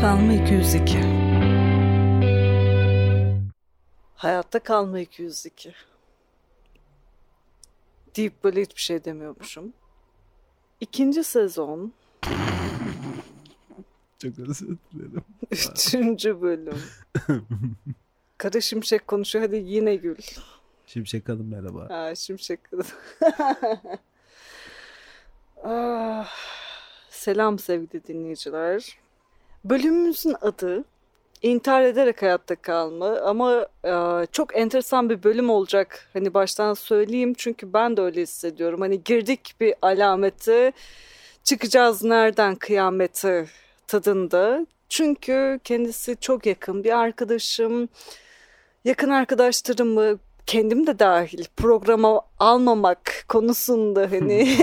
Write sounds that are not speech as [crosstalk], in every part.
Kalma 202. Hayatta kalma 202. Deyip böyle hiçbir şey demiyormuşum. İkinci sezon, Çok özür dilerim. üçüncü bölüm. [laughs] Kara Şimşek konuşuyor hadi yine gül. Şimşek Hanım merhaba. Ha, Şimşek [laughs] ah, selam sevgili dinleyiciler. Bölümümüzün adı İntihar ederek hayatta kalma ama e, çok enteresan bir bölüm olacak. Hani baştan söyleyeyim çünkü ben de öyle hissediyorum. Hani girdik bir alameti çıkacağız nereden kıyameti tadında. Çünkü kendisi çok yakın bir arkadaşım. Yakın arkadaşlarımı kendim de dahil programa almamak konusunda hani [laughs]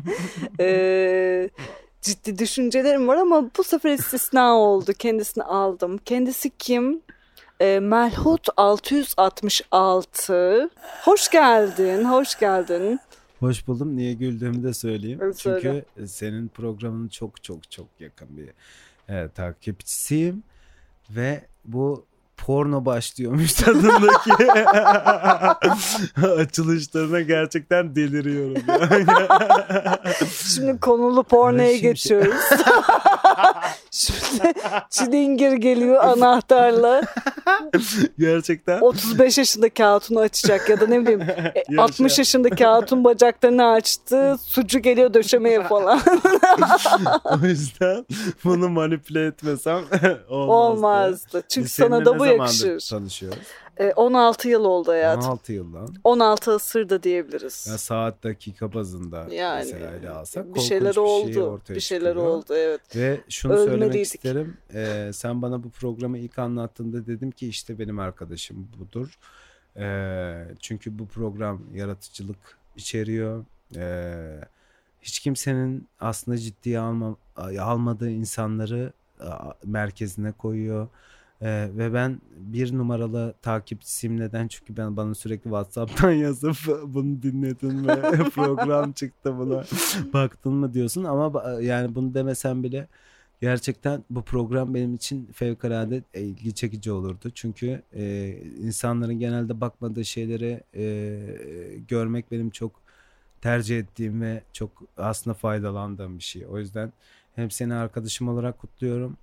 [laughs] e, ciddi düşüncelerim var ama bu sefer istisna [laughs] oldu. Kendisini aldım. Kendisi kim? E, Melhut 666. Hoş geldin, hoş geldin. Hoş buldum. Niye güldüğümü de söyleyeyim. Söyle. Çünkü senin programının çok çok çok yakın bir e, takipçisiyim. Ve bu porno başlıyormuş tadındaki [laughs] açılışlarına gerçekten deliriyorum. Yani. Şimdi konulu pornoya geçiyoruz. [laughs] Şimdi çilingir geliyor anahtarla. gerçekten 35 yaşındaki hatunu açacak ya da ne bileyim e, Yaşa. 60 yaşındaki hatun bacaklarını açtı. Sucu geliyor döşemeye falan. [laughs] o yüzden bunu manipüle etmesem olmazdı. Olmazdı. Çünkü Biz sana seninle da bu yakışır. tanışıyoruz? E, 16 yıl oldu hayatım. 16 yıldan. 16 ısır da diyebiliriz. Ya saat dakika bazında Yani mesela ele alsak bir şeyler bir şey oldu. ortaya bir şeyler çıkıyor. oldu evet. Ve şunu söylemek Ölmeliydik. isterim. Ee, sen bana bu programı ilk anlattığında dedim ki işte benim arkadaşım budur. Ee, çünkü bu program yaratıcılık içeriyor. Ee, hiç kimsenin aslında ciddiye alma, almadığı insanları merkezine koyuyor. Ee, ve ben bir numaralı takipçisiyim neden? Çünkü ben bana sürekli WhatsApp'tan [laughs] yazıp bunu dinledin mi? [laughs] Program çıktı buna. Baktın mı diyorsun ama yani bunu demesem bile gerçekten bu program benim için fevkalade e, ilgi çekici olurdu. Çünkü e, insanların genelde bakmadığı şeyleri e, görmek benim çok tercih ettiğim ve çok aslında faydalandığım bir şey. O yüzden hem seni arkadaşım olarak kutluyorum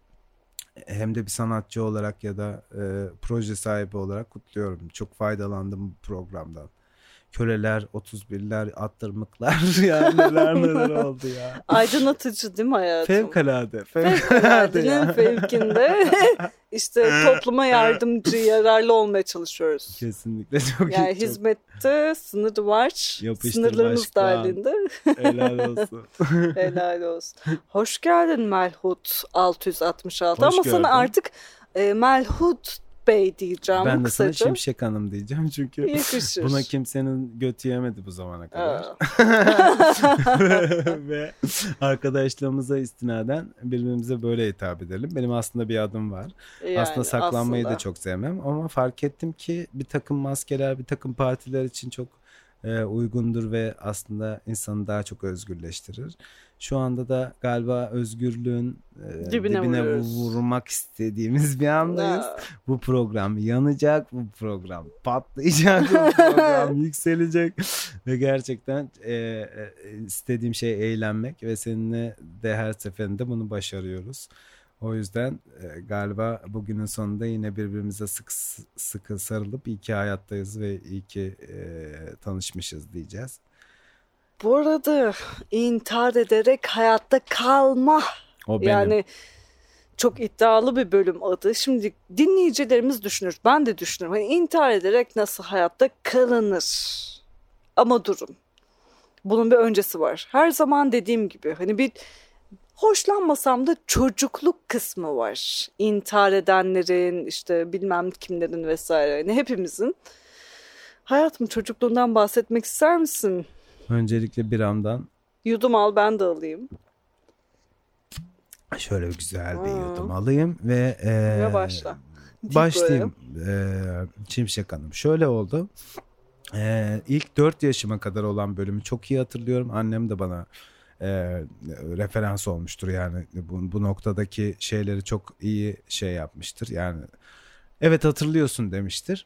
hem de bir sanatçı olarak ya da e, proje sahibi olarak kutluyorum. Çok faydalandım bu programdan. Köleler, 31'ler, attırmıklar [laughs] yani neler neler oldu ya. Aydınlatıcı değil mi hayatım? Fevkalade, fevkalade ya. fevkinde [laughs] işte topluma yardımcı, yararlı olmaya çalışıyoruz. Kesinlikle çok Yani. Çok hizmette sınır var. Yapıştır Sınırlarımız başkan. dahilinde. [laughs] helal olsun. Helal olsun. Hoş geldin Melhut 666 Hoş ama gördüm. sana artık e, Melhut Bey diyeceğim ben de sana kısaca. Şimşek Hanım diyeceğim çünkü Yakışır. buna kimsenin götü yemedi bu zamana kadar. [laughs] Ve arkadaşlığımıza istinaden birbirimize böyle hitap edelim. Benim aslında bir adım var. Yani aslında saklanmayı aslında. da çok sevmem ama fark ettim ki bir takım maskeler bir takım partiler için çok e, uygundur ve aslında insanı daha çok özgürleştirir. Şu anda da galiba özgürlüğün e, Dibine dibine, vuruyoruz. vurmak istediğimiz bir andayız. Bu program yanacak, bu program patlayacak, bu program [laughs] yükselecek ve gerçekten e, e, istediğim şey eğlenmek ve seninle de her seferinde bunu başarıyoruz. O yüzden e, galiba bugünün sonunda yine birbirimize sık sıkı sarılıp iyi ki hayattayız ve iyi ki e, tanışmışız diyeceğiz. Bu arada intihar ederek hayatta kalma O benim. yani çok iddialı bir bölüm adı. Şimdi dinleyicilerimiz düşünür. Ben de düşünürüm. Hani intihar ederek nasıl hayatta kalınır? Ama durun. Bunun bir öncesi var. Her zaman dediğim gibi hani bir hoşlanmasam da çocukluk kısmı var. İntihar edenlerin işte bilmem kimlerin vesaire. Yani hepimizin. Hayatım çocukluğundan bahsetmek ister misin? Öncelikle bir andan Yudum al ben de alayım. şöyle güzel bir Aa. yudum alayım ve e, Ve başla. Başlayayım e, Şimşek Hanım. Şöyle oldu. E, ilk 4 yaşıma kadar olan bölümü çok iyi hatırlıyorum. Annem de bana e, referans olmuştur yani bu, bu noktadaki şeyleri çok iyi şey yapmıştır yani evet hatırlıyorsun demiştir.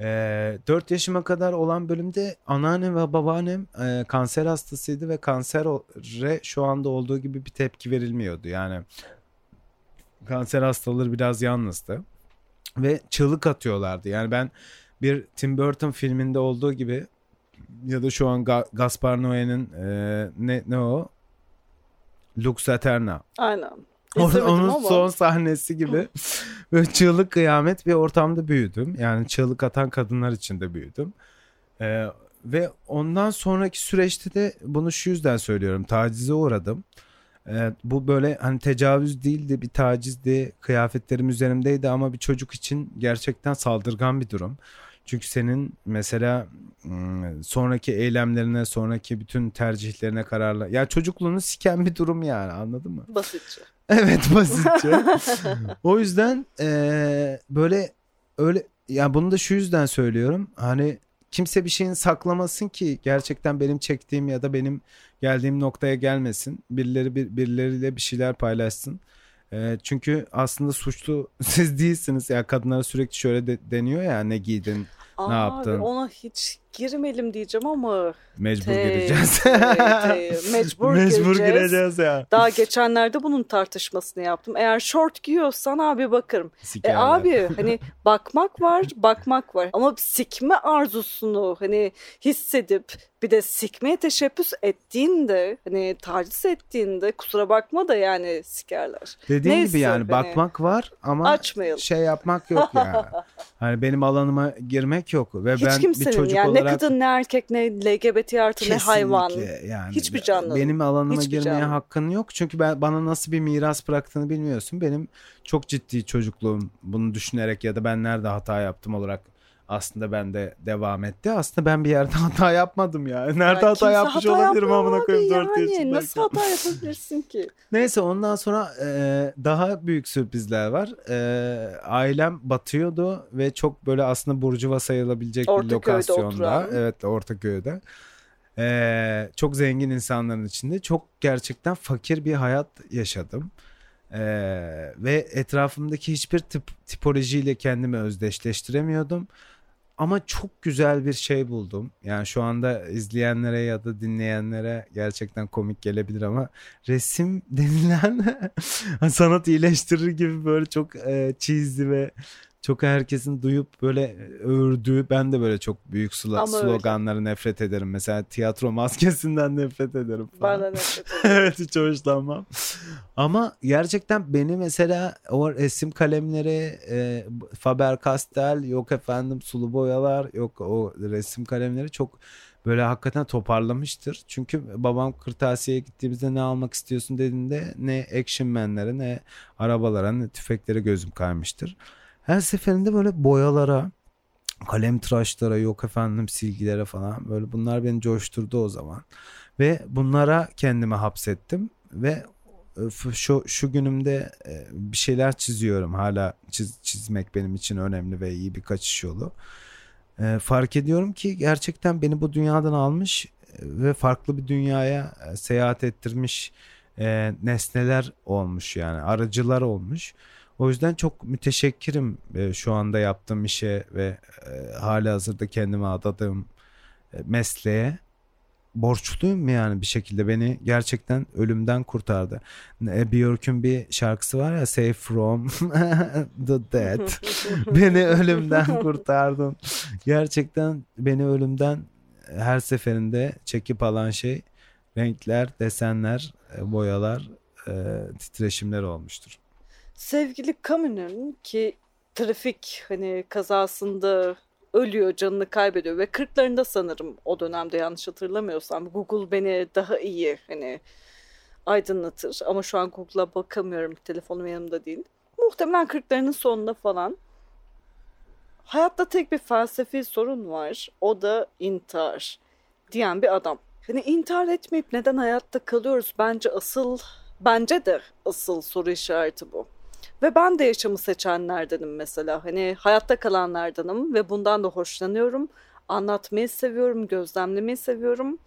E, 4 yaşıma kadar olan bölümde anneannem ve babaannem e, kanser hastasıydı ve kansere şu anda olduğu gibi bir tepki verilmiyordu. Yani kanser hastaları biraz yalnızdı ve çığlık atıyorlardı. Yani ben bir Tim Burton filminde olduğu gibi ya da şu an Ga- Gaspar Noé'nin e, ne, ne o? Lux Eterna. Aynen. Onun, onun ama. son sahnesi gibi [laughs] böyle çığlık kıyamet bir ortamda büyüdüm. Yani çığlık atan kadınlar içinde büyüdüm. Ee, ve ondan sonraki süreçte de bunu şu yüzden söylüyorum. Tacize uğradım. Ee, bu böyle hani tecavüz değildi bir tacizdi. Kıyafetlerim üzerimdeydi ama bir çocuk için gerçekten saldırgan bir durum. Çünkü senin mesela sonraki eylemlerine, sonraki bütün tercihlerine kararla ya çocukluğunu siken bir durum yani anladın mı? Basitçe. [laughs] Evet basitçe. o yüzden e, böyle öyle ya yani bunu da şu yüzden söylüyorum. Hani kimse bir şeyin saklamasın ki gerçekten benim çektiğim ya da benim geldiğim noktaya gelmesin. Birileri bir, birileriyle bir şeyler paylaşsın. E, çünkü aslında suçlu [laughs] siz değilsiniz. Ya yani kadınlara sürekli şöyle de, deniyor ya ne giydin, Abi, ne yaptın? Ona hiç girmeyelim diyeceğim ama mecbur te, gireceğiz. te, te, [laughs] mecbur, mecbur gireceğiz. gireceğiz ya. Daha geçenlerde bunun tartışmasını yaptım. Eğer short giyiyorsan abi bakarım. Sikerler. E abi [laughs] hani bakmak var, bakmak var. Ama sikme arzusunu hani hissedip bir de sikmeye teşebbüs ettiğinde hani taciz ettiğinde kusura bakma da yani sikerler. Dediğin Neyse, gibi yani hani, bakmak var ama açmayalım. şey yapmak yok yani. [laughs] hani benim alanıma girmek yok ve Hiç ben bir çocuk yani olarak ne kadın ne erkek ne LGBT artı ne hayvan. yani Hiçbir canlı. Benim alanıma Hiçbir girmeye canlı. hakkın yok. Çünkü ben bana nasıl bir miras bıraktığını bilmiyorsun. Benim çok ciddi çocukluğum bunu düşünerek ya da ben nerede hata yaptım olarak aslında ben de devam etti. Aslında ben bir yerde [laughs] hata yapmadım ya. Nerede Ya hata yapmış hata olabilirim amına koyayım 4 yani. yaşındayken. Nasıl hata yapabilirsin ki? [laughs] Neyse ondan sonra e, daha büyük sürprizler var. E, ailem batıyordu ve çok böyle aslında burcuva sayılabilecek bir Ortaköy'de lokasyonda. oturan. Evet Ortaköy'de. E, çok zengin insanların içinde çok gerçekten fakir bir hayat yaşadım. E, ve etrafımdaki hiçbir tip, tipolojiyle kendimi özdeşleştiremiyordum. Ama çok güzel bir şey buldum. Yani şu anda izleyenlere ya da dinleyenlere gerçekten komik gelebilir ama resim [laughs] denilen [laughs] sanat iyileştirir gibi böyle çok e, cheesy ve çok herkesin duyup böyle övdüğü ben de böyle çok büyük slo- Ama öyle. sloganları nefret ederim. Mesela tiyatro maskesinden [laughs] nefret ederim falan. Ben de nefret [laughs] ederim. evet hiç hoşlanmam. Ama gerçekten beni mesela o resim kalemleri e, Faber-Castell yok efendim sulu boyalar yok o resim kalemleri çok böyle hakikaten toparlamıştır. Çünkü babam kırtasiyeye gittiğimizde ne almak istiyorsun dediğinde ne action man'lere ne arabalara ne tüfeklere gözüm kaymıştır. Her seferinde böyle boyalara kalem tıraşlara yok efendim silgilere falan böyle bunlar beni coşturdu o zaman. Ve bunlara kendimi hapsettim ve e, şu şu günümde e, bir şeyler çiziyorum. Hala çiz, çizmek benim için önemli ve iyi bir kaçış yolu. E, fark ediyorum ki gerçekten beni bu dünyadan almış ve farklı bir dünyaya seyahat ettirmiş nesneler olmuş yani aracılar olmuş. O yüzden çok müteşekkirim şu anda yaptığım işe ve hala hazırda kendime adadığım mesleğe borçluyum yani bir şekilde beni gerçekten ölümden kurtardı. Björk'ün bir şarkısı var ya Save from [laughs] the dead. [laughs] beni ölümden kurtardın. Gerçekten beni ölümden her seferinde çekip alan şey renkler, desenler, boyalar, titreşimler olmuştur. Sevgili Camus'un ki trafik hani kazasında ölüyor, canını kaybediyor ve 40'larında sanırım o dönemde yanlış hatırlamıyorsam Google beni daha iyi hani aydınlatır ama şu an Google'a bakamıyorum telefonum yanımda değil. Muhtemelen 40'larının sonunda falan. Hayatta tek bir felsefi sorun var. O da intihar diyen bir adam. Hani intihar etmeyip neden hayatta kalıyoruz? Bence asıl, bence de asıl soru işareti bu. Ve ben de yaşamı seçenlerdenim mesela. Hani hayatta kalanlardanım ve bundan da hoşlanıyorum. Anlatmayı seviyorum, gözlemlemeyi seviyorum.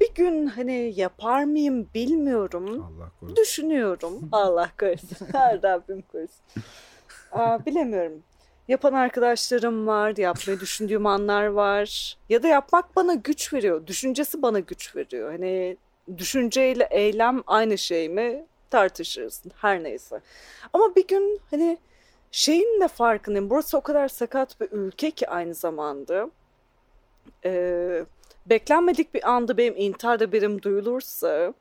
bir gün hani yapar mıyım bilmiyorum. Allah korusun. Düşünüyorum. [laughs] Allah korusun. Her Rabbim korusun. Aa, bilemiyorum. Yapan arkadaşlarım var, yapmayı düşündüğüm anlar var. Ya da yapmak bana güç veriyor. Düşüncesi bana güç veriyor. Hani düşünceyle eylem aynı şey mi tartışırız. Her neyse. Ama bir gün hani şeyin de farkındayım. Burası o kadar sakat bir ülke ki aynı zamanda. Ee, beklenmedik bir anda benim intihar haberim duyulursa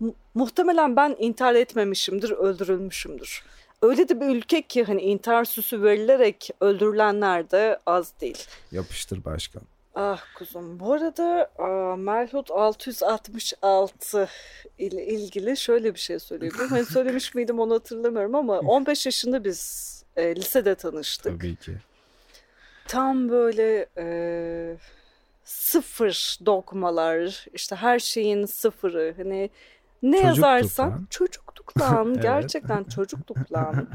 mu- muhtemelen ben intihar etmemişimdir, öldürülmüşümdür. Öyle de bir ülke ki hani intihar süsü verilerek öldürülenler de az değil. Yapıştır başkan. Ah kuzum. Bu arada aa, Melhut 666 ile ilgili şöyle bir şey söyleyebilirim. Hani söylemiş [laughs] miydim onu hatırlamıyorum ama 15 yaşında biz e, lisede tanıştık. Tabii ki. Tam böyle e, sıfır dogmalar, işte her şeyin sıfırı. Hani ne Çocukluk yazarsan lan. çocukluk lan. [laughs] Evet. Gerçekten çocukluk lan.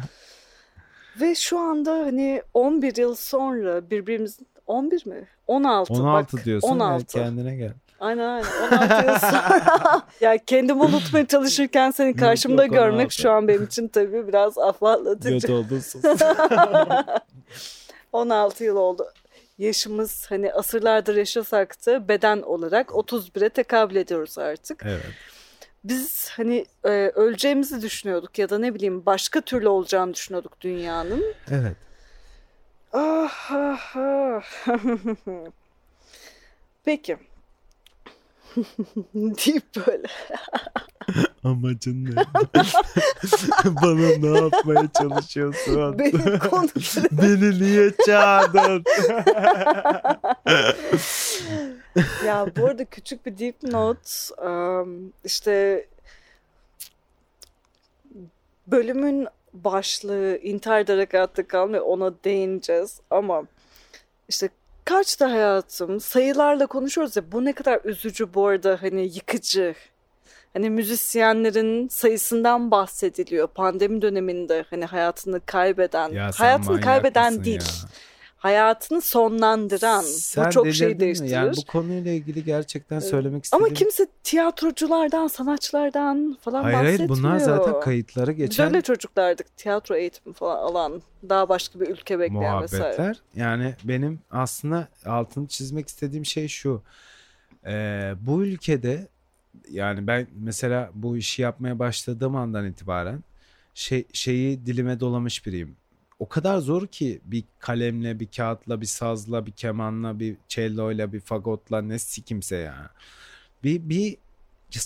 Ve şu anda hani 11 yıl sonra birbirimizin 11 mi? 16, 16 bak. diyorsun 16. ya kendine gel. Aynen aynen 16 yıl sonra. ya kendimi unutmaya çalışırken seni karşımda Yok, görmek 16. şu an benim için tabii biraz afallatıcı. Göt oldun sus. [laughs] 16 yıl oldu. Yaşımız hani asırlardır yaşasak da beden olarak 31'e tekabül ediyoruz artık. evet. Biz hani e, öleceğimizi düşünüyorduk ya da ne bileyim başka türlü olacağını düşünüyorduk dünyanın. Evet. Ah, ah, ah. [laughs] Peki. [laughs] deyip böyle. Amacın ne? [laughs] Bana ne yapmaya çalışıyorsun? Beni konuşturuyor. Beni niye çağırdın? ya bu arada küçük bir dipnot um, işte bölümün başlığı intihar ederek hayatta kalma ona değineceğiz. Ama işte kaçtı hayatım? Sayılarla konuşuyoruz ya bu ne kadar üzücü bu arada hani yıkıcı. Hani müzisyenlerin sayısından bahsediliyor. Pandemi döneminde hani hayatını kaybeden hayatını kaybeden değil. ya? Hayatını sonlandıran Sen bu çok şey mi? değiştirir. Yani bu konuyla ilgili gerçekten Evet. söylemek istediğim... Ama kimse tiyatroculardan, sanatçılardan falan Hayır hayır bahsetmiyor. bunlar zaten kayıtları Biz geçen öyle çocuklardık. Tiyatro eğitimi falan alan, daha başka bir ülke bekleyen vesaire. muhabbetler. Yani benim aslında altını çizmek istediğim şey şu. Ee, bu ülkede yani ben mesela bu işi yapmaya başladığım andan itibaren şey, şeyi dilime dolamış biriyim. O kadar zor ki bir kalemle, bir kağıtla, bir sazla, bir kemanla, bir celloyla, bir fagotla ne sikimse ya. Bir, bir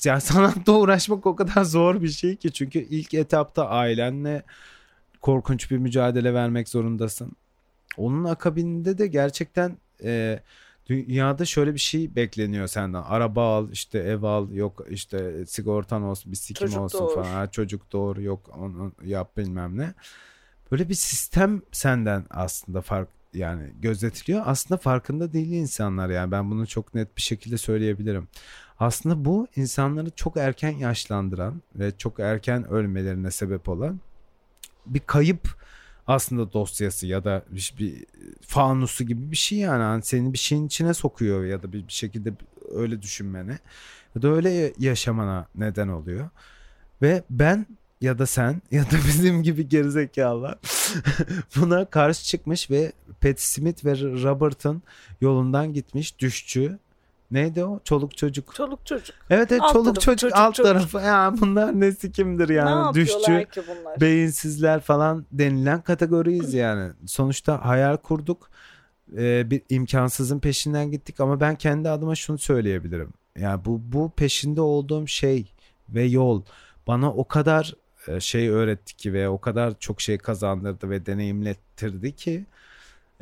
yani sanatla uğraşmak o kadar zor bir şey ki çünkü ilk etapta ailenle korkunç bir mücadele vermek zorundasın. Onun akabinde de gerçekten e, dünyada şöyle bir şey bekleniyor senden. Araba al, işte ev al, yok işte sigortan olsun, bir sikim Çocuk olsun doğur. falan. Ha, çocuk doğur, yok onu yap bilmem ne. Böyle bir sistem senden aslında fark yani gözetiliyor. Aslında farkında değil insanlar yani ben bunu çok net bir şekilde söyleyebilirim. Aslında bu insanları çok erken yaşlandıran ve çok erken ölmelerine sebep olan bir kayıp aslında dosyası ya da bir, bir fanusu gibi bir şey yani. Hani seni bir şeyin içine sokuyor ya da bir, bir şekilde öyle düşünmene ya da öyle yaşamana neden oluyor. Ve ben ya da sen [laughs] ya da bizim gibi gerizekalılar [laughs] buna karşı çıkmış ve Pat Smith ve Robert'ın yolundan gitmiş düşçü Neydi o? Çoluk çocuk. Çoluk çocuk. Evet evet Alt çoluk tarafı, çocuk, çocuk, alt çocuk. tarafı. Ya bunlar ne sikimdir ne yani. yapıyorlar Düşçü, ki bunlar? beyinsizler falan denilen kategoriyiz yani. Sonuçta hayal kurduk. Ee, bir imkansızın peşinden gittik ama ben kendi adıma şunu söyleyebilirim. Yani bu bu peşinde olduğum şey ve yol bana o kadar şey öğretti ki ve o kadar çok şey kazandırdı ve deneyimlettirdi ki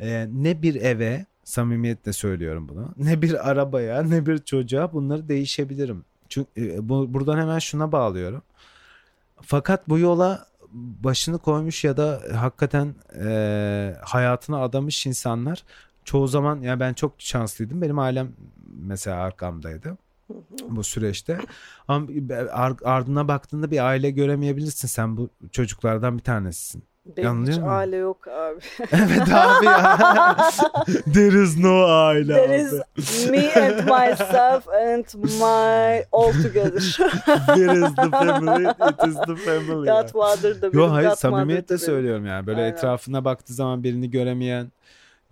e, ne bir eve samimiyetle söylüyorum bunu. Ne bir arabaya ne bir çocuğa bunları değişebilirim. Çünkü e, bu, buradan hemen şuna bağlıyorum. Fakat bu yola başını koymuş ya da hakikaten e, hayatını adamış insanlar çoğu zaman ya ben çok şanslıydım. Benim ailem mesela arkamdaydı bu süreçte. Ama ar- ardına baktığında bir aile göremeyebilirsin. Sen bu çocuklardan bir tanesisin. Benim Yanılıyor hiç muyum? aile yok abi. [laughs] evet abi ya. [laughs] There is no aile There abi. is me and myself and my all together. [laughs] There is the family, it is the family. Godfather da benim, hayır samimiyetle söylüyorum yani. Böyle Aynen. etrafına baktığı zaman birini göremeyen,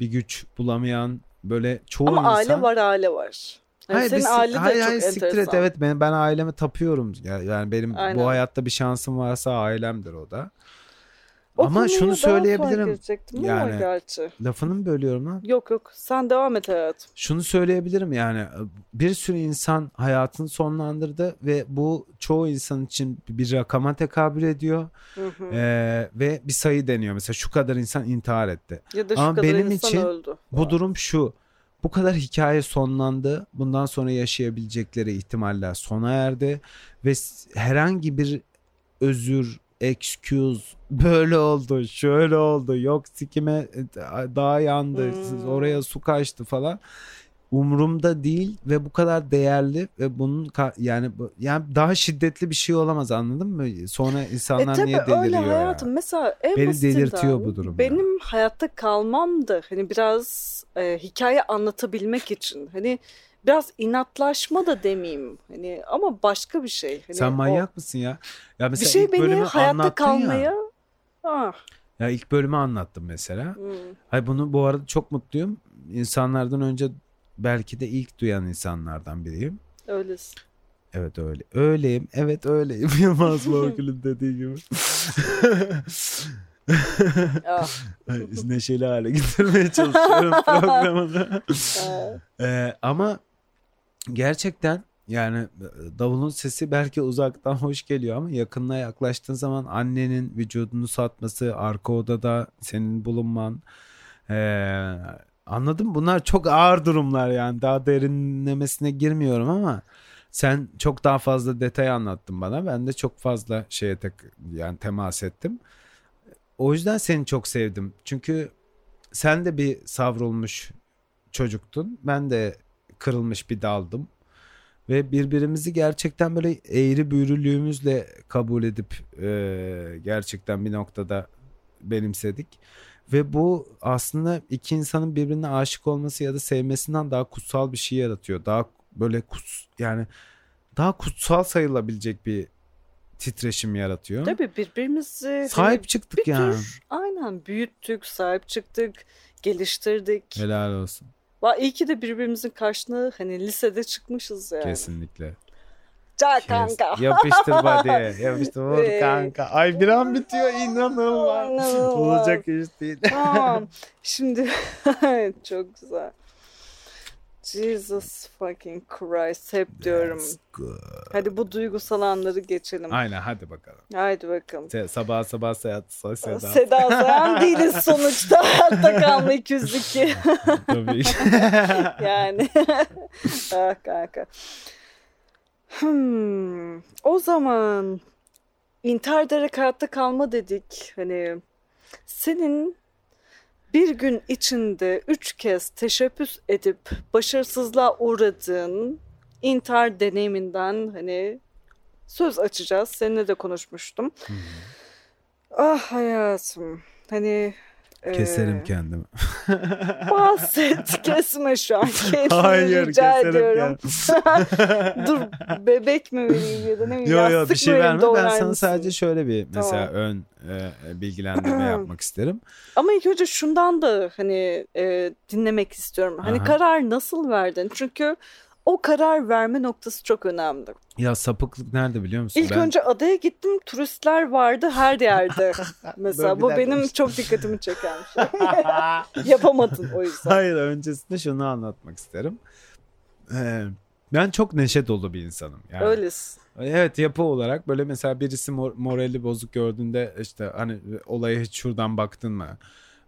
bir güç bulamayan böyle çoğu Ama insan. aile var aile var. Yani Hayır, senin biz- aile de hayır, çok hayır, siktir enteresan. et. Evet ben, ben aileme tapıyorum. Ya- Yani benim Aynen. bu hayatta bir şansım varsa ailemdir o da. O Ama şunu söyleyebilirim. Yani- gerçi. Lafını mı bölüyorum lan? Yok yok sen devam et hayatım. Şunu söyleyebilirim yani bir sürü insan hayatını sonlandırdı ve bu çoğu insan için bir rakama tekabül ediyor Hı hı. Ee, ve bir sayı deniyor. Mesela şu kadar insan intihar etti. ya da şu ama kadar benim insan için öldü. Bu durum şu. Bu kadar hikaye sonlandı. Bundan sonra yaşayabilecekleri ihtimaller sona erdi. Ve herhangi bir özür, excuse böyle oldu, şöyle oldu, yok sikime e, dağ yandı, Hmm. oraya su kaçtı falan. Umurumda değil ve bu kadar değerli ve bunun yani yani daha şiddetli bir şey olamaz anladın mı? Sonra E insanlar tabii niye deliriyor öyle ya? hayatım. Mesela en Beni basitinden delirtiyor bu durum ya. Benim hayatta kalmam da hani biraz e, hikaye anlatabilmek için. Hani biraz inatlaşma da demeyeyim. Hani ama başka bir şey. Hani Sen o- manyak mısın ya? Ya bir mesela şey ilk beni hayatta anlattın ya. kalmaya ah, Ya ilk bölümü anlattım mesela. hmm. Hay bunu bu arada çok mutluyum. İnsanlardan önce belki de ilk duyan insanlardan biriyim. öylesin. Evet öyle. Öyleyim. Evet öyleyim. [laughs] Yılmaz Morgül'ün dediği gibi. Ah, [laughs] Neşeli hale getirmeye çalışıyorum [laughs] programını. Ee, ama gerçekten yani davulun sesi belki uzaktan hoş geliyor ama yakınına yaklaştığın zaman annenin vücudunu satması, arka odada senin bulunman ee, anladım bunlar çok ağır durumlar yani daha derinlemesine girmiyorum ama sen çok daha fazla detay anlattın bana ben de çok fazla şeye tek, yani temas ettim. O yüzden seni çok sevdim çünkü sen de bir savrulmuş çocuktun. Ben de kırılmış bir daldım. Ve birbirimizi gerçekten böyle eğri büğrülüğümüzle kabul edip e, gerçekten bir noktada benimsedik. Ve bu aslında iki insanın birbirine aşık olması ya da sevmesinden daha kutsal bir şey yaratıyor. Daha böyle kuts yani daha kutsal sayılabilecek bir titreşim yaratıyor. Tabii birbirimizi Sahip çıktık bir yani. tür aynen büyüttük, sahip çıktık, geliştirdik. Helal olsun. Va iyi ki de birbirimizin karşına hani lisede çıkmışız yani. Kesinlikle. Çak kanka. Yapıştır [laughs] body'ye. Yapıştır vur kanka. Ay bir an bitiyor inanılmaz. İnanılmaz. Olacak iş değil. [laughs] Tamam. Şimdi [laughs] çok güzel. Jesus fucking Christ hep diyorum. Hadi bu duygusal anları geçelim. Aynen hadi bakalım. Haydi bakalım. Se- sabah sabah Sedat Seda. Seda Sayan değiliz sonuçta. Hayatta kalma 202. Tabii. yani. ah kanka. Hmm. O zaman intihar ederek hayatta kalma dedik. Hani senin bir gün içinde üç kez teşebbüs edip başarısızlığa uğradığın intihar deneyiminden hani söz açacağız. Seninle de konuşmuştum. Ah hayatım. Hani Keserim e, kendimi. [laughs] Bahset. Kesme şu an. [laughs] Kesme Hayır rica keserim ediyorum. [laughs] Dur bebek mi vereyim ya da ne bileyim Yo yo bir şey verme. Ben sana sadece şöyle bir mesela Tamam. ön e, bilgilendirme [clears throat] yapmak isterim. Ama ilk önce şundan da hani e, dinlemek istiyorum. Hani Aha. karar nasıl verdin? Çünkü o karar verme noktası çok önemli. Ya sapıklık nerede biliyor musun? İlk Ben- önce adaya gittim turistler vardı her yerde. [laughs] Mesela bu benim çok dikkatimi çeken bir şey. [laughs] Yapamadın o yüzden. Hayır öncesinde şunu anlatmak isterim. Ee, ben çok neşe dolu bir insanım. Yani. Öylesin. Evet yapı olarak böyle mesela birisi mor- morali bozuk gördüğünde işte hani olaya hiç şuradan baktın mı?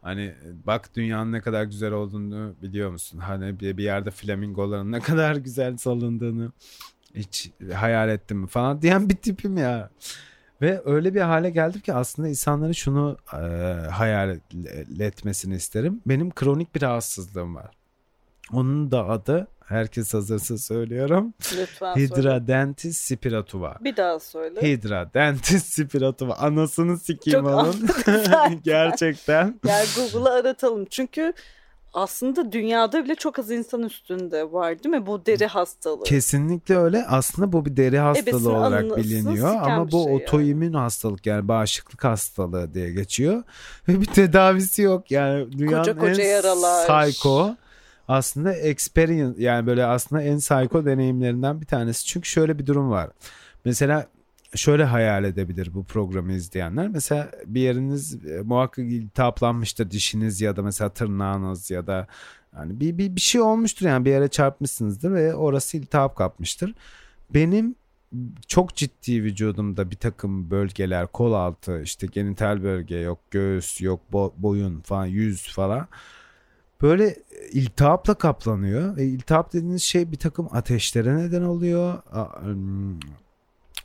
Hani bak dünyanın ne kadar güzel olduğunu biliyor musun? Hani bir bir yerde flamingoların ne kadar [laughs] güzel salındığını hiç hayal ettin mi falan diyen bir tipim ya. Ve öyle bir hale geldim ki aslında insanların şunu e, hayal et- etmesini isterim. Benim kronik bir rahatsızlığım var. Onun da adı Herkes hazırsa söylüyorum. Lütfen söyle. Hidradentis spiratuva. Bir daha söyle. Hidradentis spiratuva. Anasını sikeyim Çok onun. [laughs] Gerçekten. Yani Google'a aratalım. Çünkü aslında dünyada bile çok az insan üstünde var değil mi? Bu deri hastalığı. Kesinlikle öyle. Aslında bu bir deri hastalığı Ebesinin olarak biliniyor ama bu şey yani. otoimmün hastalık yani bağışıklık hastalığı diye geçiyor [laughs] ve bir tedavisi yok. Yani dünyanın Koca koca en yaralar. psycho aslında experience yani böyle aslında en psycho deneyimlerinden bir tanesi. Çünkü şöyle bir durum var. Mesela şöyle hayal edebilir bu programı izleyenler. Mesela bir yeriniz e, muhakkak iltihaplanmıştır dişiniz ya da mesela tırnağınız ya da yani bir, bir, bir şey olmuştur yani bir yere çarpmışsınızdır ve orası iltihap kapmıştır. Benim çok ciddi vücudumda bir takım bölgeler kol altı işte genital bölge yok göğüs yok bo- boyun falan yüz falan böyle iltihapla kaplanıyor ve iltihap dediğiniz şey bir takım ateşlere neden oluyor.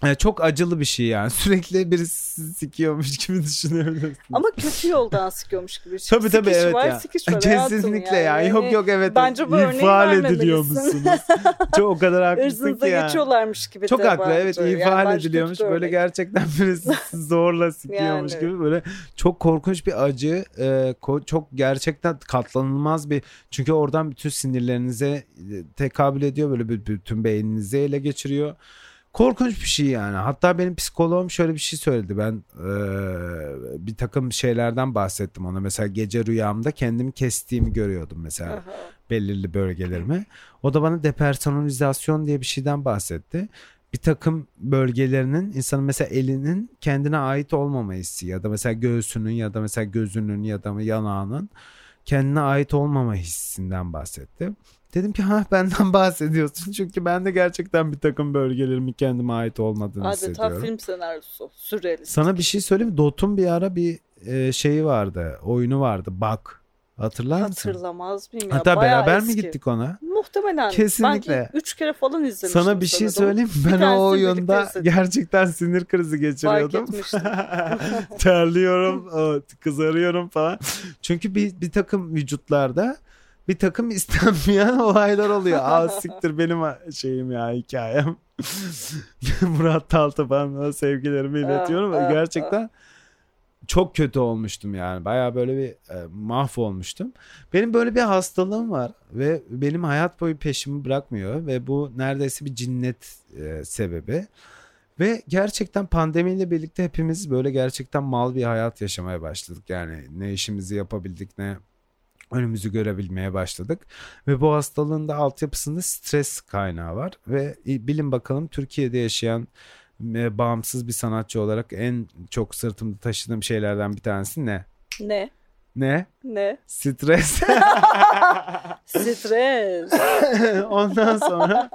Yani çok acılı bir şey yani [laughs] sürekli birisi sikiyormuş gibi düşünebilirsiniz. Ama kötü yoldan sıkıyormuş gibi. Şimdi Tabii tabii evet var, ya. sikiş var Kesinlikle yani. ya. Yok Yani yok evet. bence bu örneği İhfal vermemelisin. ediliyormuşsunuz. çok o kadar haklısın ki ya. geçiyorlarmış gibi Çok haklı evet Yani ifade bence ediliyormuş böyle örnek. gerçekten birisi [laughs] zorla sikiyormuş Yani. gibi böyle çok korkunç bir acı e, çok gerçekten katlanılmaz bir çünkü oradan bütün sinirlerinize e, tekabül ediyor böyle bütün beyninizi ele geçiriyor. Korkunç bir şey yani. Hatta benim psikoloğum şöyle bir şey söyledi. Ben e, bir takım şeylerden bahsettim ona. Mesela gece rüyamda kendimi kestiğimi görüyordum mesela Aha. belirli bölgelerime. O da bana depersonalizasyon diye bir şeyden bahsetti. Bir takım bölgelerinin insanın mesela elinin kendine ait olmama hissi ya da mesela göğsünün ya da mesela gözünün ya da yanağının kendine ait olmama hissinden bahsetti. Dedim ki ha benden [laughs] bahsediyorsun çünkü ben de gerçekten bir takım bölgelerimin kendime ait olmadığını Adeta hissediyorum. film senaryosu. Sürrealist. Sana bir şey söyleyeyim mi? Dot'un bir ara bir e, şeyi vardı. Oyunu vardı. Bug. Hatırlar mısın? Hatırlamaz mıyım ya? Hatta Bayağı beraber eski. mi gittik ona? Muhtemelen. Kesinlikle. Belki üç kere falan izlemiştim. Sana bir şey söyleyeyim mi? [laughs] Ben o oyunda gerçekten sinir krizi geçiriyordum. [laughs] Terliyorum, kızarıyorum falan. Çünkü bir, bir takım vücutlarda bir takım [laughs] istenmeyen olaylar oluyor. Aa siktir benim şeyim ya hikayem. [laughs] Murat Taltaban'a sevgilerimi iletiyorum. Ah, ah, Gerçekten çok kötü olmuştum yani. Baya böyle bir e, mahvolmuştum. Benim böyle bir hastalığım var ve benim hayat boyu peşimi bırakmıyor ve bu neredeyse bir cinnet e, sebebi. Ve gerçekten pandemiyle birlikte hepimiz böyle gerçekten mal bir hayat yaşamaya başladık. Yani ne işimizi yapabildik ne önümüzü görebilmeye başladık. Ve bu hastalığın da altyapısında stres kaynağı var. Ve bilin bakalım Türkiye'de yaşayan e, bağımsız bir sanatçı olarak en çok sırtımda taşıdığım şeylerden bir tanesi ne? Ne? Ne? Ne? Stres. [laughs] [laughs] Stres. Ondan sonra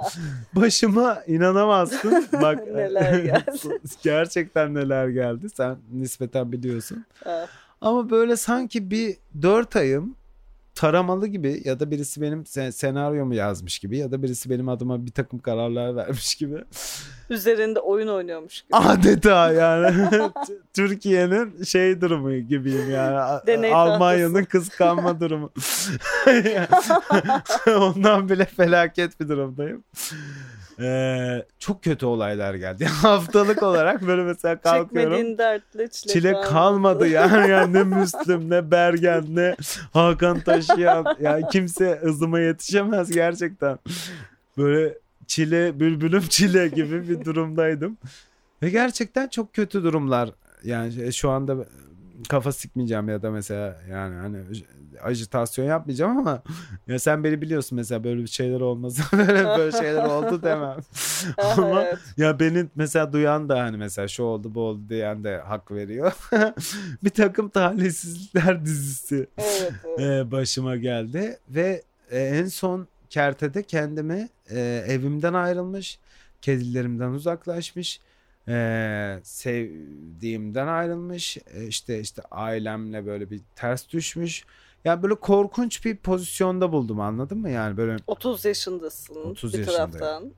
başıma inanamazsın. Bak [laughs] Neler geldi. gerçekten neler geldi. Sen nispeten biliyorsun. Ah. Ama böyle sanki bir dört ayım taramalı gibi ya da birisi benim sen- senaryomu yazmış gibi ya da birisi benim adıma bir takım kararlar [laughs] vermiş gibi. Üzerinde oyun oynuyormuş gibi. Adeta yani [laughs] Türkiye'nin şey durumu gibiyim yani. Deney Almanya'nın kıskanma [laughs] durumu. Ondan bile felaket bir durumdayım. Ee, çok kötü olaylar geldi. Haftalık olarak böyle mesela kalkıyorum. Çekmediğin dertle çile, Çile kalmadı. kalmadı yani. yani ne Müslüm ne Bergen ne Hakan Taşıyan. Yani kimse hızıma yetişemez gerçekten. Böyle çile bülbülüm çile gibi bir durumdaydım. Ve gerçekten çok kötü durumlar. Yani şu anda kafa sıkmayacağım ya da mesela yani hani ajitasyon yapmayacağım ama [laughs] ya sen beni biliyorsun mesela böyle bir şeyler olmasa [laughs] böyle böyle şeyler oldu demem. [laughs] Ama evet. ya beni mesela duyan da hani mesela şu oldu bu oldu diyen de hak veriyor. bir takım talihsizlikler dizisi Evet, evet. e, başıma geldi ve e, en son kertede kendimi e, evimden ayrılmış, kedilerimden uzaklaşmış, e, sevdiğimden ayrılmış, e, işte işte ailemle böyle bir ters düşmüş. Yani böyle korkunç bir pozisyonda buldum anladın mı? Yani böyle 30 yaşındasın 30 bir yaşındayım. taraftan.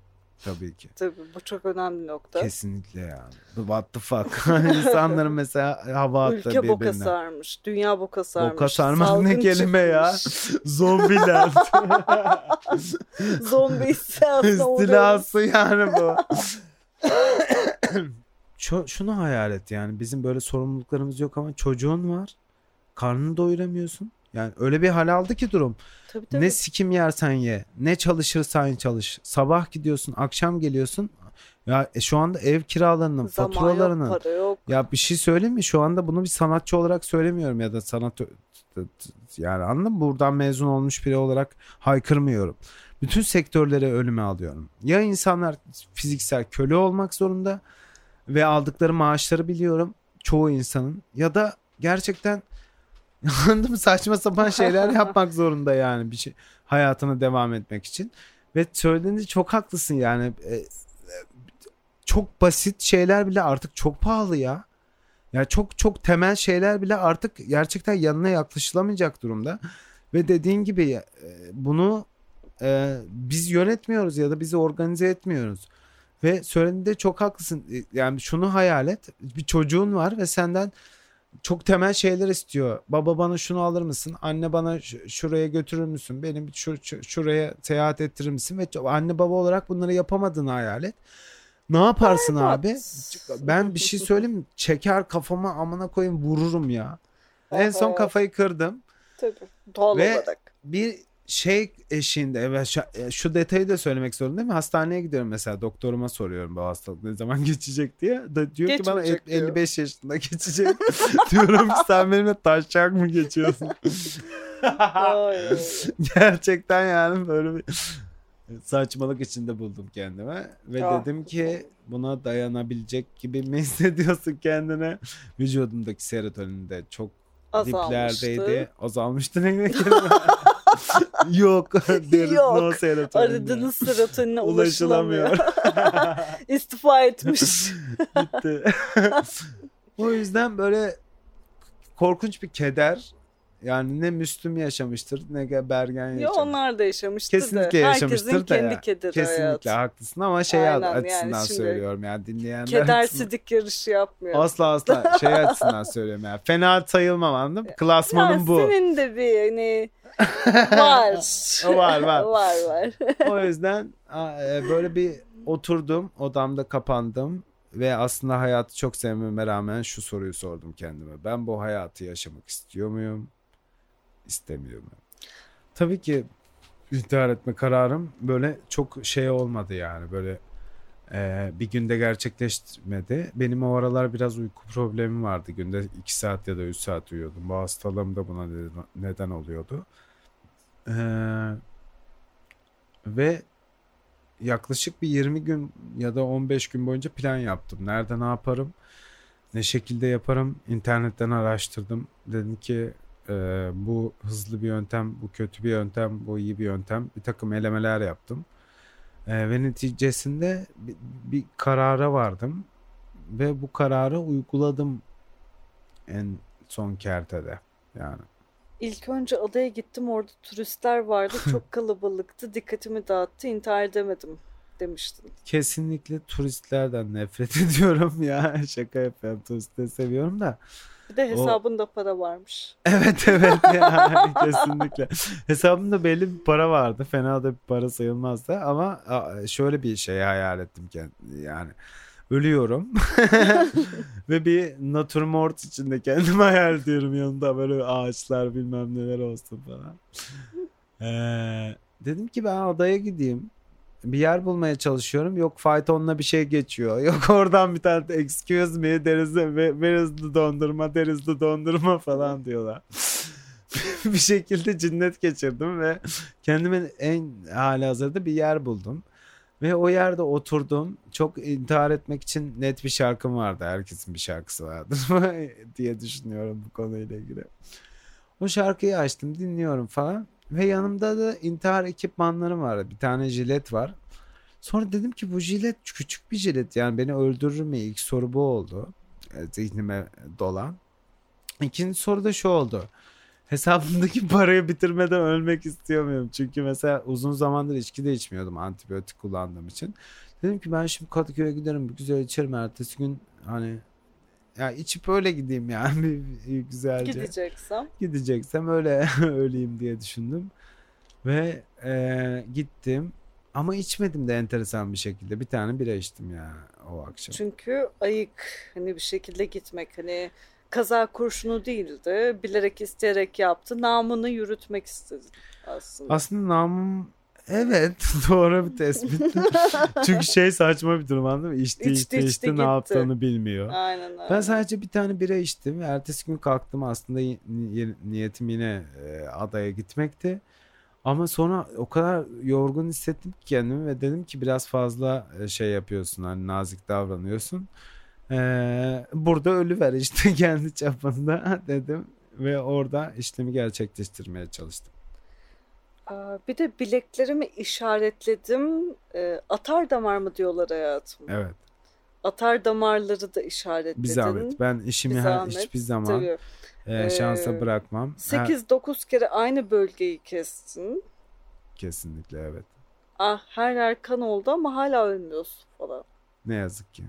tabii ki. Tabii bu çok önemli nokta. Kesinlikle yani. What the fuck? [laughs] İnsanların mesela hava attı Ülke boka birbirine. sarmış. Dünya boka sarmış. Boka sarmak ne salgın kelime ya? çıkmış. [laughs] Zombiler. [laughs] Zombi istilası. İstilası yani bu. [clears throat] Şu, şunu hayal et yani bizim böyle sorumluluklarımız yok ama çocuğun var. Karnını doyuramıyorsun. Yani öyle bir hal aldı ki durum. Tabii, tabii. Ne sikim yersen ye. Ne çalışırsan çalış. Sabah gidiyorsun, akşam geliyorsun. Ya e, şu anda ev kiralarının, Zaman faturalarının. yok, para yok. Ya bir şey söyleyeyim mi? Şu anda bunu bir sanatçı olarak söylemiyorum ya da sanat yani anladın mı? Buradan mezun olmuş biri olarak haykırmıyorum. Bütün sektörlere ölüme alıyorum. Ya insanlar fiziksel köle olmak zorunda ve aldıkları maaşları biliyorum çoğu insanın ya da gerçekten [laughs] anladın mı? Saçma sapan şeyler yapmak [laughs] zorunda yani bir şey hayatına devam etmek için. Ve söylediğinde çok haklısın yani. E, e, çok basit şeyler bile artık çok pahalı ya. Ya çok çok temel şeyler bile artık gerçekten yanına yaklaşılamayacak durumda. Ve dediğin gibi e, bunu e, biz yönetmiyoruz ya da bizi organize etmiyoruz. Ve söylediğinde çok haklısın. E, Yani şunu hayal et. Bir çocuğun var ve senden çok temel şeyler istiyor. Baba bana şunu alır mısın? Anne bana şuraya götürür müsün? Benim şu, şu- şuraya seyahat ettirir misin? Ve anne baba olarak bunları yapamadığını hayal et. Ne yaparsın abi? Ben bir şey söyleyeyim mi? Çeker kafama amına koyayım vururum ya. En son Evet. kafayı kırdım. Tabii. Doğal Ve- olarak. Bir şey eşiğinde evet şu, e, şu detayı da söylemek zorundayım. Hastaneye gidiyorum mesela doktoruma soruyorum bu hastalık ne zaman [laughs] geçecek diye. Da diyor ki bana Geçmeyecek "El- diyor. 55 yaşında geçecek. [laughs] Diyorum ki sen benimle taşacak mı geçiyorsun? [laughs] Gerçekten yani böyle bir saçmalık içinde buldum kendime ve Ah. dedim ki buna dayanabilecek gibi mi hissediyorsun kendine? Vücudumdaki serotonin de çok Azalmıştı. diplerdeydi. Azalmıştı ne kelime? [laughs] Yok. [laughs] There Yok. no serotonin. Aradığınız serotonine [laughs] Ulaşılamıyor. ulaşılamıyor. İstifa etmiş. Gitti. o yüzden böyle korkunç bir keder. Yani ne Müslüm yaşamıştır ne Bergen ya yaşamıştır. onlar da yaşamıştır Kesinlikle da. yaşamıştır Herkesin da kendi ya. kederi Kesinlikle hayatı. haklısın ama şey Aynen, yani açısından şimdi söylüyorum yani dinleyenler açısından. Kedersizlik yarışı yapmıyor. Asla asla [laughs] şey açısından söylüyorum yani. Fena sayılmam anladın mı? Klasmanım Ya bu. Senin de bir hani [laughs] var. Var, var. var var. [laughs] o yüzden e, böyle bir oturdum odamda kapandım ve aslında hayatı çok sevmeme rağmen şu soruyu sordum kendime. Ben bu hayatı yaşamak istiyor muyum? İstemiyor muyum? Tabii ki intihar etme kararım böyle çok şey olmadı yani böyle e, bir günde gerçekleşmedi. Benim o aralar biraz uyku problemim vardı. Günde 2 saat ya da 3 saat uyuyordum. Bu hastalığım da buna neden, neden oluyordu. Eee ve yaklaşık bir 20 gün ya da 15 gün boyunca plan yaptım. Nerede ne yaparım? Ne şekilde yaparım? İnternetten araştırdım. Dedim ki e, bu hızlı bir yöntem, bu kötü bir yöntem, bu iyi bir yöntem. Bir takım elemeler yaptım. E, ve neticesinde bir, bir karara vardım. Ve bu kararı uyguladım en son kertede. Yani İlk önce adaya gittim orada turistler vardı [laughs] çok kalabalıktı dikkatimi dağıttı intihar edemedim demiştin. Kesinlikle turistlerden nefret [laughs] ediyorum ya. Şaka yapıyorum. Turistleri seviyorum da. Bir de hesabında para varmış. [laughs] Evet evet [laughs] ya kesinlikle. Hesabımda belli bir para vardı. Fena da bir para sayılmazdı ama şöyle bir şey hayal ettim kendi yani. Ölüyorum [laughs] ve bir natürmort içinde kendimi hayal ediyorum yanında böyle ağaçlar bilmem neler olsun falan. Ee, dedim ki ben adaya gideyim. Bir yer bulmaya çalışıyorum. Yok faytonla bir şey geçiyor. [laughs] Yok oradan bir tane excuse me there is, where is the dondurma there is the dondurma [laughs] falan diyorlar. [laughs] bir şekilde cinnet geçirdim ve kendimin en hali hazırda bir yer buldum. Ve o yerde oturdum. Çok intihar etmek için net bir şarkım vardı. Herkesin bir şarkısı vardır diye düşünüyorum bu konuyla ilgili. O şarkıyı açtım dinliyorum falan. Ve yanımda da intihar ekipmanlarım var. Bir tane jilet var. Sonra dedim ki bu jilet küçük bir jilet. Yani beni öldürür mü? İlk soru bu oldu. E, Zihnime dolan. İkinci soru da şu oldu. Hesabımdaki [laughs] parayı bitirmeden ölmek istiyor muyum? Çünkü mesela uzun zamandır içki de içmiyordum antibiyotik kullandığım için. Dedim ki ben şimdi Kadıköy'e giderim bir güzel içerim ertesi gün hani ya içip öyle gideyim yani [laughs] güzelce. Gideceksem. Gideceksem öyle [laughs] öleyim diye düşündüm. Ve e, gittim ama içmedim de enteresan bir şekilde. Bir tane bira içtim ya o akşam. Çünkü ayık hani bir şekilde gitmek hani kaza kurşunu değildi. Bilerek isteyerek yaptı. Namını yürütmek istedi aslında. Aslında namım evet [laughs] doğru bir tespit. [laughs] Çünkü şey saçma bir durum anladın mı? İçti İçti, içti içti, içti ne gitti. yaptığını bilmiyor. Aynen öyle. Ben sadece bir tane bira içtim. Ertesi gün kalktım aslında y- niyetim yine e, adaya gitmekti. Ama sonra o kadar yorgun hissettim ki kendimi ve dedim ki biraz fazla e, şey yapıyorsun hani nazik davranıyorsun. Ee, burada ölüver işte [laughs] kendi çapında dedim ve orada işlemi gerçekleştirmeye çalıştım. Bir de bileklerimi işaretledim. Ee, atar damar mı diyorlar hayatım? Evet. Atar damarları da Bir işaretledin. zahmet. Ben işimi Bir her, zahmet. hiçbir zaman Tabii. e, şansa Ee, bırakmam. Her- 8-9 kere aynı bölgeyi kestin. kesinlikle evet. Ah her yer kan oldu ama hala ölmüyorsun falan. Ne yazık ki.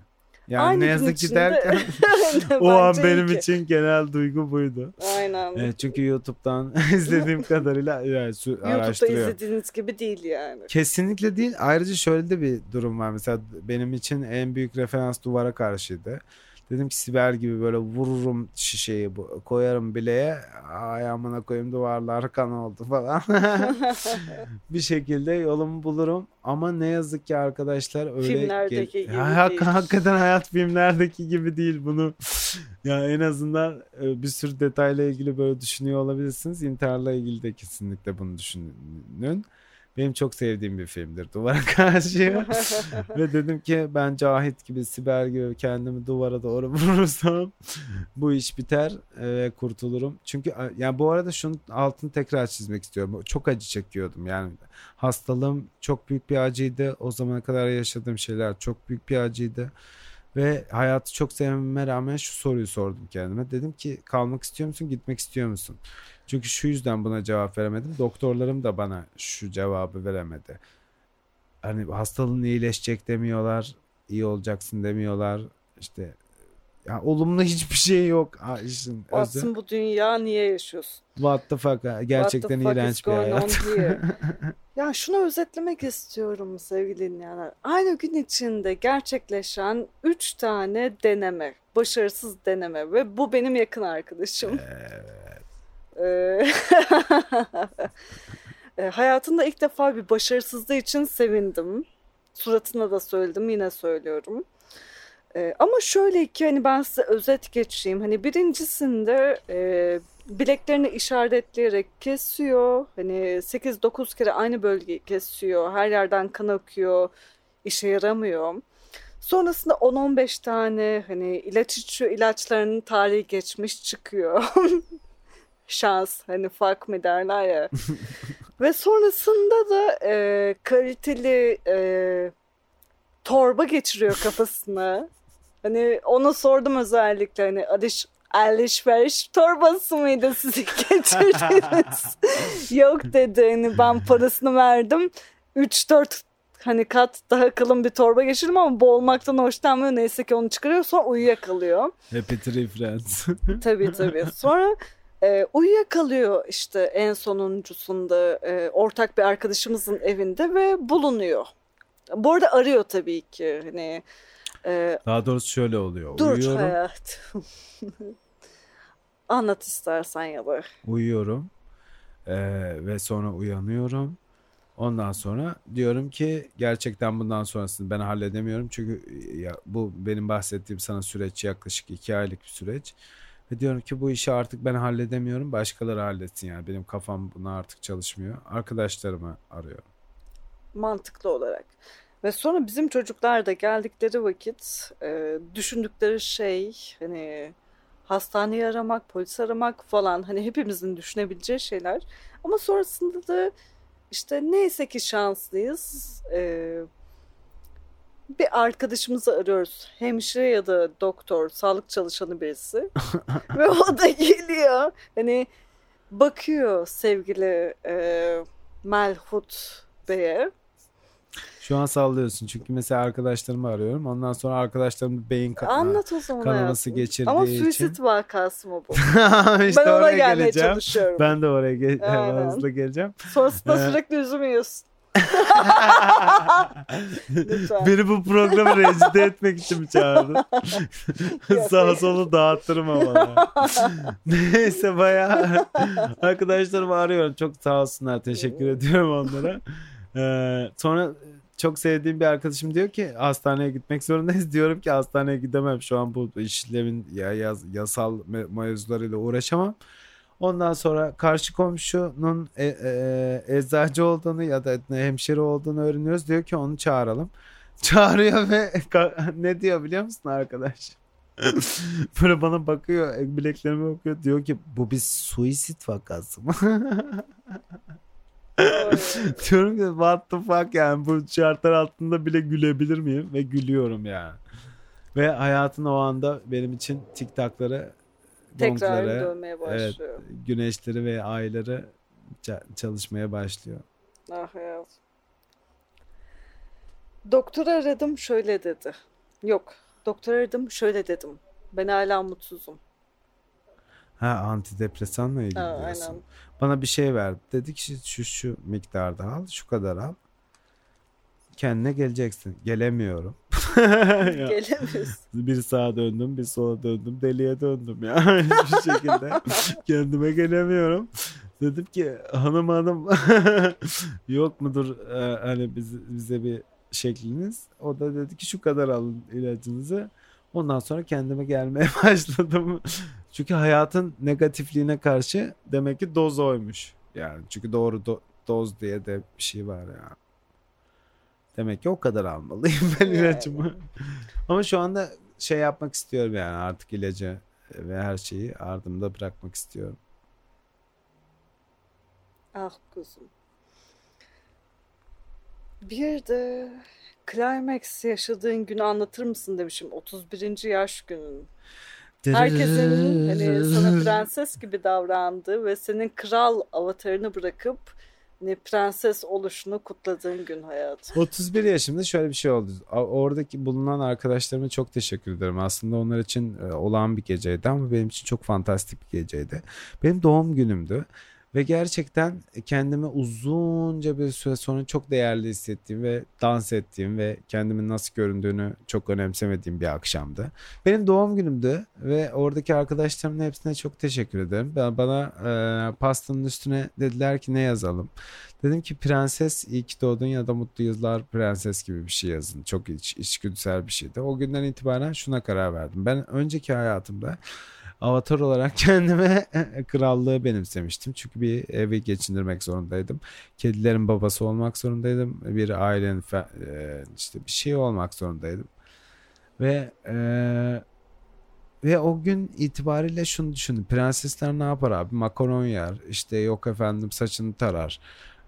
Yani Aynı ne yazık ki derken [laughs] [laughs] o an benim ki. için genel duygu buydu. Aynen. Evet, çünkü YouTube'dan [laughs] izlediğim kadarıyla yani sü- YouTube'da izlediğiniz gibi değil yani. Kesinlikle değil. Ayrıca şöyle de bir durum var. Mesela benim için en büyük referans duvara karşıydı. Dedim ki Sibel gibi böyle vururum şişeyi bu- koyarım bileğe ayağımına koyayım duvarlar kan oldu [laughs] falan. [laughs] bir şekilde yolumu bulurum ama ne yazık ki arkadaşlar öyle Filmlerdeki gibi Ya, hak- değil. hakikaten hayat filmlerdeki gibi değil bunu. [laughs] ya en azından e, bir sürü detayla ilgili böyle düşünüyor olabilirsiniz. İntiharla ilgili de kesinlikle bunu düşünün. Benim çok sevdiğim bir filmdir Duvara [laughs] Karşı. [laughs] Ve dedim ki ben Cahit gibi Sibel gibi kendimi duvara doğru [laughs] vurursam bu iş biter e, ve kurtulurum. Çünkü yani bu arada şunun altını tekrar çizmek istiyorum. Çok acı çekiyordum. Yani hastalığım çok büyük bir acıydı. O zamana kadar yaşadığım şeyler çok büyük bir acıydı. Ve hayatı çok sevmeme rağmen şu soruyu sordum kendime. Dedim ki kalmak istiyor musun, gitmek istiyor musun? Çünkü şu yüzden buna cevap veremedim. Doktorlarım da bana şu cevabı veremedi. Hani hastalığın iyileşecek demiyorlar, iyi olacaksın demiyorlar. İşte ya olumlu [laughs] hiçbir şey yok. Ha, işin. Aslında bu dünya niye yaşıyorsun? What the fuck? Gerçekten What the fuck iğrenç bir hayat. [laughs] ya şunu özetlemek istiyorum sevgili dinleyenler. Aynı gün içinde gerçekleşen 3 tane deneme, başarısız deneme ve bu benim yakın arkadaşım. Ee, e, [laughs] hayatımda ilk defa bir başarısızlığı için sevindim. Suratına da söyledim, yine söylüyorum. Ee, ama şöyle ki hani ben size özet geçeyim. Hani birincisinde e, bileklerini işaretleyerek kesiyor. Hani 8-9 kere aynı bölgeyi kesiyor. Her yerden kan akıyor. işe yaramıyor. Sonrasında 10-15 tane hani ilaç içiyor. ilaçlarının tarihi geçmiş çıkıyor. [laughs] Şans hani fuck mı derler ya. [laughs] Ve sonrasında da e, kaliteli e, torba geçiriyor kafasına. Hani ona sordum özellikle hani alış, alışveriş torbası mıydı sizi [laughs] geçirdiniz? [laughs] Yok dedi hani ben parasını verdim. 3-4 hani kat daha kalın bir torba geçirdim ama boğulmaktan hoşlanmıyor. Neyse ki onu çıkarıyor sonra uyuyakalıyor. Happy Tree Friends. Tabii tabii. Sonra e, uyuyakalıyor işte en sonuncusunda e, ortak bir arkadaşımızın evinde ve bulunuyor. Bu arada arıyor tabii ki. Hani e, Daha doğrusu şöyle oluyor. dur Uyuyorum. hayatım. [laughs] Anlat istersen ya bak. uyuyorum Ee, ve sonra uyanıyorum. Ondan sonra diyorum ki gerçekten bundan sonrasını ben halledemiyorum. Çünkü ya, bu benim bahsettiğim sana süreç yaklaşık iki aylık bir süreç. Ve diyorum ki bu işi artık ben halledemiyorum. Başkaları halletsin yani. Benim kafam buna artık çalışmıyor. Arkadaşlarımı arıyorum. mantıklı olarak. Ve sonra bizim çocuklar da geldikleri vakit e, düşündükleri şey hani hastaneyi aramak, polis aramak falan hani hepimizin düşünebileceği şeyler. Ama sonrasında da işte neyse ki şanslıyız. E, bir arkadaşımızı arıyoruz. Hemşire ya da doktor, sağlık çalışanı birisi. [laughs] Ve o da geliyor. Hani bakıyor sevgili e, Melhut Bey'e. Şu an sallıyorsun çünkü mesela arkadaşlarımı arıyorum. Ondan sonra arkadaşlarım beyin ka- Anlat o zaman kanaması hayatım. geçirdiği Ama için. suisit vakası mı bu? [laughs] işte ben ona oraya gelmeye geleceğim. çalışıyorum. Ben de oraya ge- hızlı geleceğim. Sonrasında Ee, sürekli üzüm yiyorsun. Beni bu programı rencide etmek için mi çağırdın? Sağa solu dağıttırım ama. Neyse bayağı arkadaşlarımı arıyorum. Çok sağ olsunlar. Teşekkür ediyorum onlara. Ee, sonra çok sevdiğim bir arkadaşım diyor ki hastaneye gitmek zorundayız. Diyorum ki hastaneye gidemem. Şu an bu işlemin ya, yaz- yasal me- mevzularıyla uğraşamam. Ondan sonra karşı komşunun e, e, eczacı olduğunu ya da hemşire olduğunu öğreniyoruz. Diyor ki onu çağıralım. [laughs] Çağırıyor ve ne diyor biliyor musun arkadaş? [laughs] Böyle bana bakıyor, bileklerime bakıyor. Diyor ki bu bir suisit vakası mı? [laughs] Diyorum ki what the fuck yani bu şartlar altında bile gülebilir miyim? Ve gülüyorum yani. Ve hayatın o anda benim için tiktakları, Tekrar dönmeye başlıyor. güneşleri ve ayları ça- çalışmaya başlıyor. Ah hayat. Doktor aradım şöyle dedi. Yok. Doktor aradım şöyle dedim. Ben hala mutsuzum. Ha antidepresanla ilgili Ha, diyorsun. aynen. Bana bir şey verdi. Dedi ki şu şu miktarda al, şu kadar al. Kendine geleceksin. Gelemiyorum. [laughs] [laughs] Gelemiyorsun. bir sağa döndüm, bir sola döndüm, deliye döndüm ya. [laughs] Hiçbir şekilde kendime gelemiyorum. Dedim ki hanım hanım yok mudur e, hani biz, bize bir şekliniz? O da dedi ki şu kadar alın ilacınızı. Ondan sonra kendime gelmeye başladım. Çünkü hayatın negatifliğine karşı demek ki doz oymuş. Yani çünkü doğru do- doz diye de bir şey var ya. Demek ki o kadar almalıyım ben Yani. ilacımı. Ama şu anda şey yapmak istiyorum yani artık ilacı ve her şeyi ardımda bırakmak istiyorum. Ah kuzum. Bir de Climax yaşadığın günü anlatır mısın demişim. 31. yaş günün. Herkesin hani sana prenses gibi davrandığı ve senin kral avatarını bırakıp prenses oluşunu kutladığın gün hayatım. 31 yaşımda şöyle bir şey oldu. Oradaki bulunan arkadaşlarıma çok teşekkür ederim. Aslında onlar için e, olağan bir geceydi ama benim için çok fantastik bir geceydi. Benim doğum günümdü. Ve gerçekten kendimi uzunca bir süre sonra çok değerli hissettiğim ve dans ettiğim ve kendimin nasıl göründüğünü çok önemsemediğim bir akşamdı. Benim doğum günümdü ve oradaki arkadaşlarımın hepsine çok teşekkür ederim. Bana e, pastanın üstüne dediler ki ne yazalım? Dedim ki prenses iyi ki doğdun ya da mutlu yıllar prenses gibi bir şey yazın. Çok iç, içgüdüsel bir şeydi. O günden itibaren şuna karar verdim. Ben önceki hayatımda avatar olarak [laughs] kendime krallığı benimsemiştim. Çünkü bir evi geçindirmek zorundaydım. Kedilerin babası olmak zorundaydım. Bir ailenin e, işte bir şey olmak zorundaydım. Ve e, ve o gün itibariyle şunu düşündüm. Prensesler ne yapar abi? Makaron yer. İşte yok efendim saçını tarar.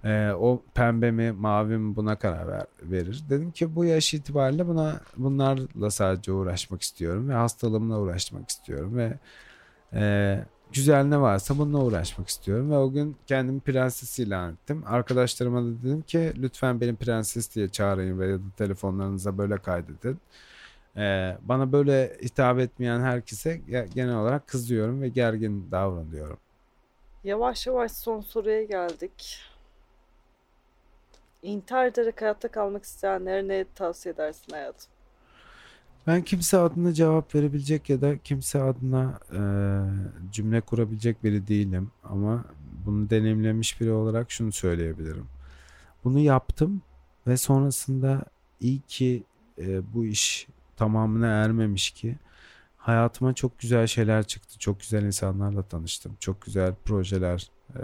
Ee, o pembe mi mavi mi buna karar ver- verir. Dedim ki bu yaş itibariyle buna bunlarla sadece uğraşmak istiyorum ve hastalığımla uğraşmak istiyorum ve e, güzel ne varsa bununla uğraşmak istiyorum ve o gün kendimi prenses ilan ettim. Arkadaşlarıma da dedim ki lütfen beni prenses diye çağırın ve ya da telefonlarınıza böyle kaydedin. Ee, bana böyle hitap etmeyen herkese ge- genel olarak kızıyorum ve gergin davranıyorum. Yavaş yavaş son soruya geldik. İntihar ederek hayatta kalmak isteyenlere ne tavsiye edersin hayatım? Ben kimse adına cevap verebilecek ya da kimse adına e, cümle kurabilecek biri değilim ama bunu deneyimlemiş biri olarak şunu söyleyebilirim. Bunu yaptım ve sonrasında iyi ki e, bu iş tamamına ermemiş ki hayatıma çok güzel şeyler çıktı. Çok güzel insanlarla tanıştım. Çok güzel projeler e,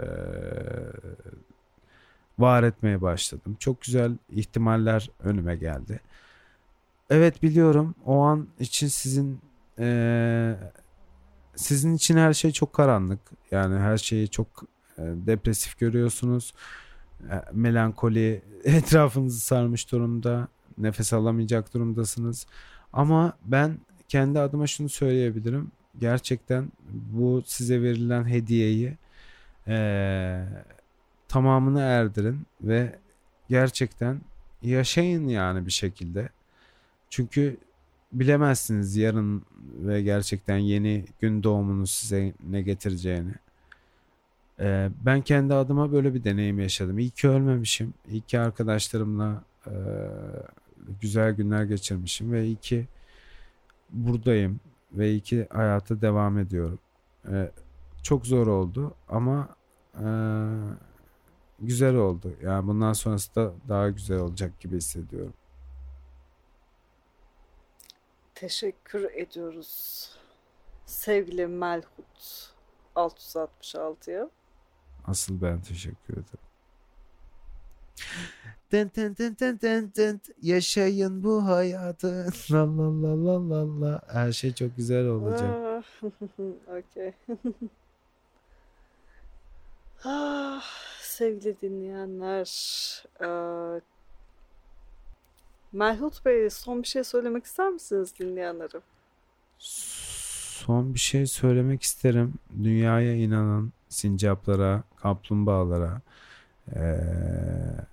var etmeye başladım. Çok güzel ihtimaller önüme geldi. Evet biliyorum o an için sizin eee, sizin için her şey çok karanlık. Yani her şeyi çok e, depresif görüyorsunuz. E, melankoli [laughs] etrafınızı sarmış durumda. Nefes alamayacak durumdasınız. Ama ben kendi adıma şunu söyleyebilirim. Gerçekten bu size verilen hediyeyi eee, tamamını erdirin ve gerçekten yaşayın yani bir şekilde. Çünkü bilemezsiniz yarın ve gerçekten yeni gün doğumunuz size ne getireceğini. Ee, ben kendi adıma böyle bir deneyim yaşadım. İyi ki ölmemişim. İyi ki arkadaşlarımla e, güzel günler geçirmişim ve iyi ki buradayım ve iyi ki hayata devam ediyorum. Ee, çok zor oldu ama e, güzel oldu. Yani bundan sonrası da daha güzel olacak gibi hissediyorum. Teşekkür ediyoruz. Sevgili Melhut 666'ya. Asıl ben teşekkür ederim. Dın dın dın dın dın dın. Yaşayın bu hayatı. [laughs] La la la la la la. Her şey çok güzel olacak. Ah, [laughs] Okey. [laughs] Ah, sevgili dinleyenler, eee, Melhut Bey son bir şey söylemek ister misiniz dinleyenlere? Son bir şey söylemek isterim. Dünyaya inanan sincaplara, kaplumbağalara, eee,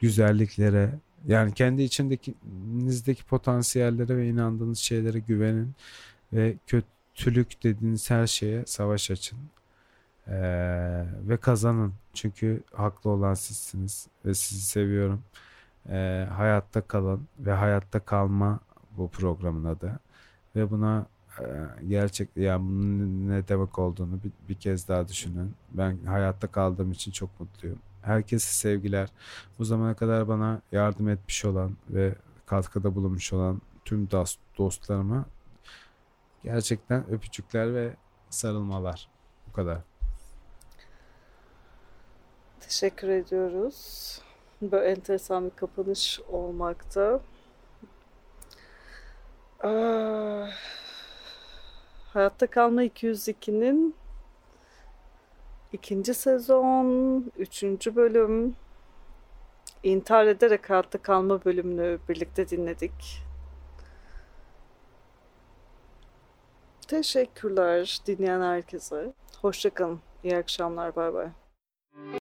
güzelliklere, yani kendi içindekinizdeki potansiyellere ve inandığınız şeylere güvenin ve kötülük dediğiniz her şeye savaş açın. Eee, ve kazanın. Çünkü haklı olan sizsiniz ve sizi seviyorum. Eee, hayatta kalın ve hayatta kalma bu programın adı. Ve buna e, gerçek yani bunun ne demek olduğunu bir, bir kez daha düşünün. Ben hayatta kaldığım için çok mutluyum. Herkese sevgiler. Bu zamana kadar bana yardım etmiş olan ve katkıda bulunmuş olan tüm dost, dostlarıma gerçekten öpücükler ve sarılmalar. Bu kadar. Teşekkür ediyoruz. Böyle enteresan bir kapanış olmakta. Ah, Hayatta Kalma 202'nin ikinci sezon, üçüncü bölüm, intihar ederek hayatta kalma bölümünü birlikte dinledik. Teşekkürler dinleyen herkese. Hoşçakalın. İyi akşamlar. Bay bay.